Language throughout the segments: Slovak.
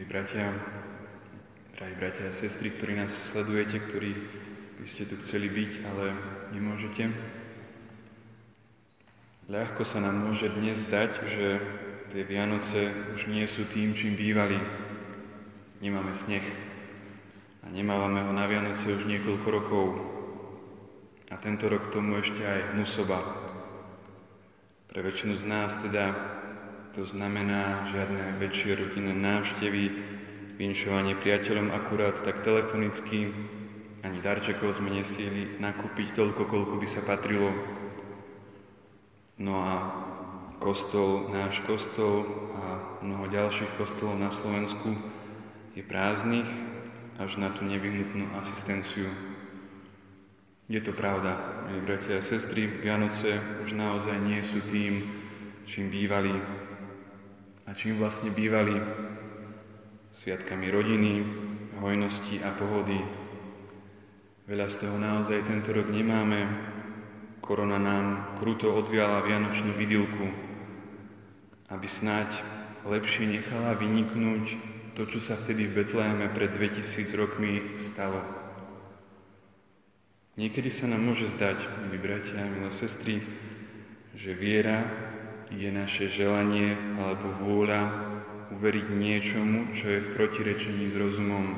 milí bratia, drahí bratia a sestry, ktorí nás sledujete, ktorí by ste tu chceli byť, ale nemôžete. Ľahko sa nám môže dnes zdať, že tie Vianoce už nie sú tým, čím bývali. Nemáme sneh a nemávame ho na Vianoce už niekoľko rokov. A tento rok tomu ešte aj hnusoba. Pre väčšinu z nás teda to znamená žiadne väčšie rodinné návštevy, vinšovanie priateľom akurát tak telefonicky, ani darčekov sme nestihli nakúpiť toľko, koľko by sa patrilo. No a kostol, náš kostol a mnoho ďalších kostolov na Slovensku je prázdnych až na tú nevyhnutnú asistenciu. Je to pravda, milí bratia a sestry, Vianoce už naozaj nie sú tým, čím bývali a čím vlastne bývali sviatkami rodiny, hojnosti a pohody. Veľa z toho naozaj tento rok nemáme. Korona nám kruto odviala vianočnú vidilku, aby snáď lepšie nechala vyniknúť to, čo sa vtedy v Betleheme pred 2000 rokmi stalo. Niekedy sa nám môže zdať, milí bratia milé sestry, že viera je naše želanie alebo vôľa uveriť niečomu, čo je v protirečení s rozumom.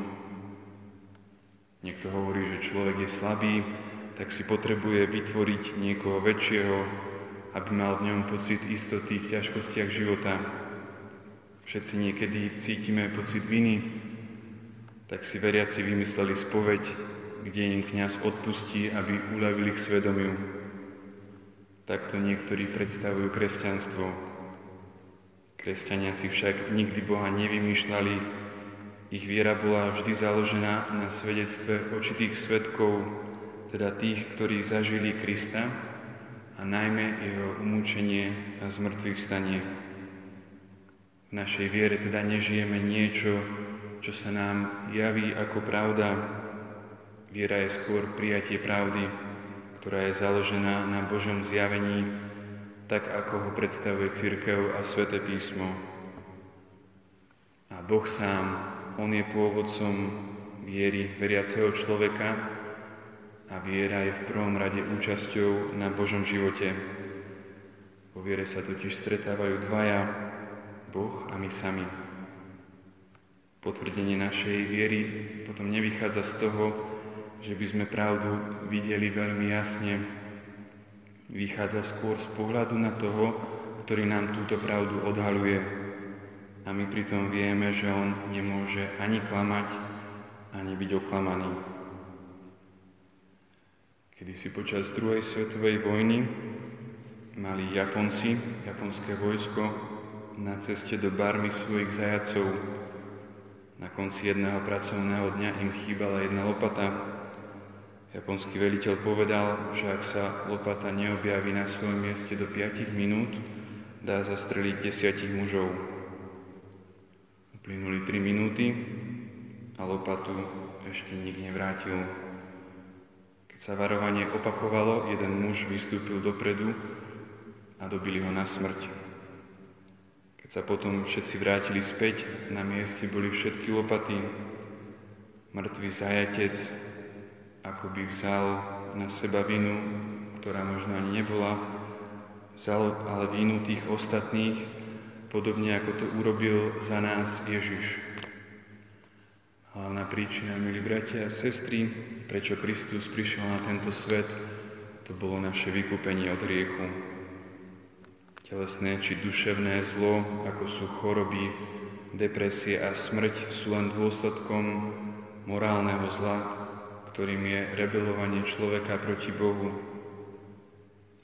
Niekto hovorí, že človek je slabý, tak si potrebuje vytvoriť niekoho väčšieho, aby mal v ňom pocit istoty v ťažkostiach života. Všetci niekedy cítime pocit viny, tak si veriaci vymysleli spoveď, kde im kňaz odpustí, aby uľavili ich svedomiu. Takto niektorí predstavujú kresťanstvo. Kresťania si však nikdy Boha nevymýšľali, ich viera bola vždy založená na svedectve očitých svetkov, teda tých, ktorí zažili Krista a najmä jeho umúčenie a zmrtvých vstanie. V našej viere teda nežijeme niečo, čo sa nám javí ako pravda. Viera je skôr prijatie pravdy, ktorá je založená na Božom zjavení, tak ako ho predstavuje církev a sväté písmo. A Boh sám, On je pôvodcom viery veriaceho človeka a viera je v prvom rade účasťou na Božom živote. Po viere sa totiž stretávajú dvaja, Boh a my sami. Potvrdenie našej viery potom nevychádza z toho, že by sme pravdu videli veľmi jasne. Vychádza skôr z pohľadu na toho, ktorý nám túto pravdu odhaluje. A my pritom vieme, že on nemôže ani klamať, ani byť oklamaný. Kedy si počas druhej svetovej vojny mali Japonci, japonské vojsko, na ceste do Barmy svojich zajacov. Na konci jedného pracovného dňa im chýbala jedna lopata, Japonský veliteľ povedal, že ak sa lopata neobjaví na svojom mieste do 5 minút, dá zastreliť desiatich mužov. Uplynuli 3 minúty a lopatu ešte nik nevrátil. Keď sa varovanie opakovalo, jeden muž vystúpil dopredu a dobili ho na smrť. Keď sa potom všetci vrátili späť, na mieste boli všetky lopaty. Mŕtvý zajatec ako by vzal na seba vinu, ktorá možno ani nebola, vzal ale vinu tých ostatných, podobne ako to urobil za nás Ježiš. Hlavná príčina, milí bratia a sestry, prečo Kristus prišiel na tento svet, to bolo naše vykúpenie od hriechu. Telesné či duševné zlo, ako sú choroby, depresie a smrť, sú len dôsledkom morálneho zla, ktorým je rebelovanie človeka proti Bohu.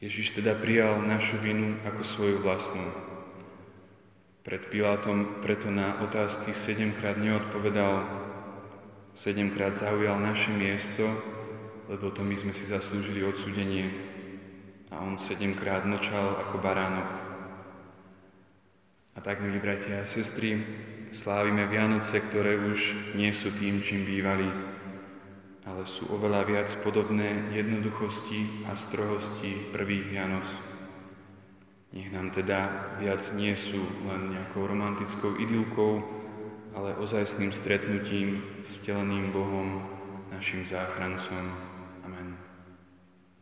Ježiš teda prijal našu vinu ako svoju vlastnú. Pred Pilátom preto na otázky sedemkrát neodpovedal, sedemkrát zaujal naše miesto, lebo to my sme si zaslúžili odsudenie. A on sedemkrát mlčal ako baránok. A tak, milí bratia a sestry, slávime Vianoce, ktoré už nie sú tým, čím bývali, ale sú oveľa viac podobné jednoduchosti a strohosti prvých Vianoc. Nech nám teda viac nie sú len nejakou romantickou idylkou, ale ozajstným stretnutím s vteleným Bohom, našim záchrancom.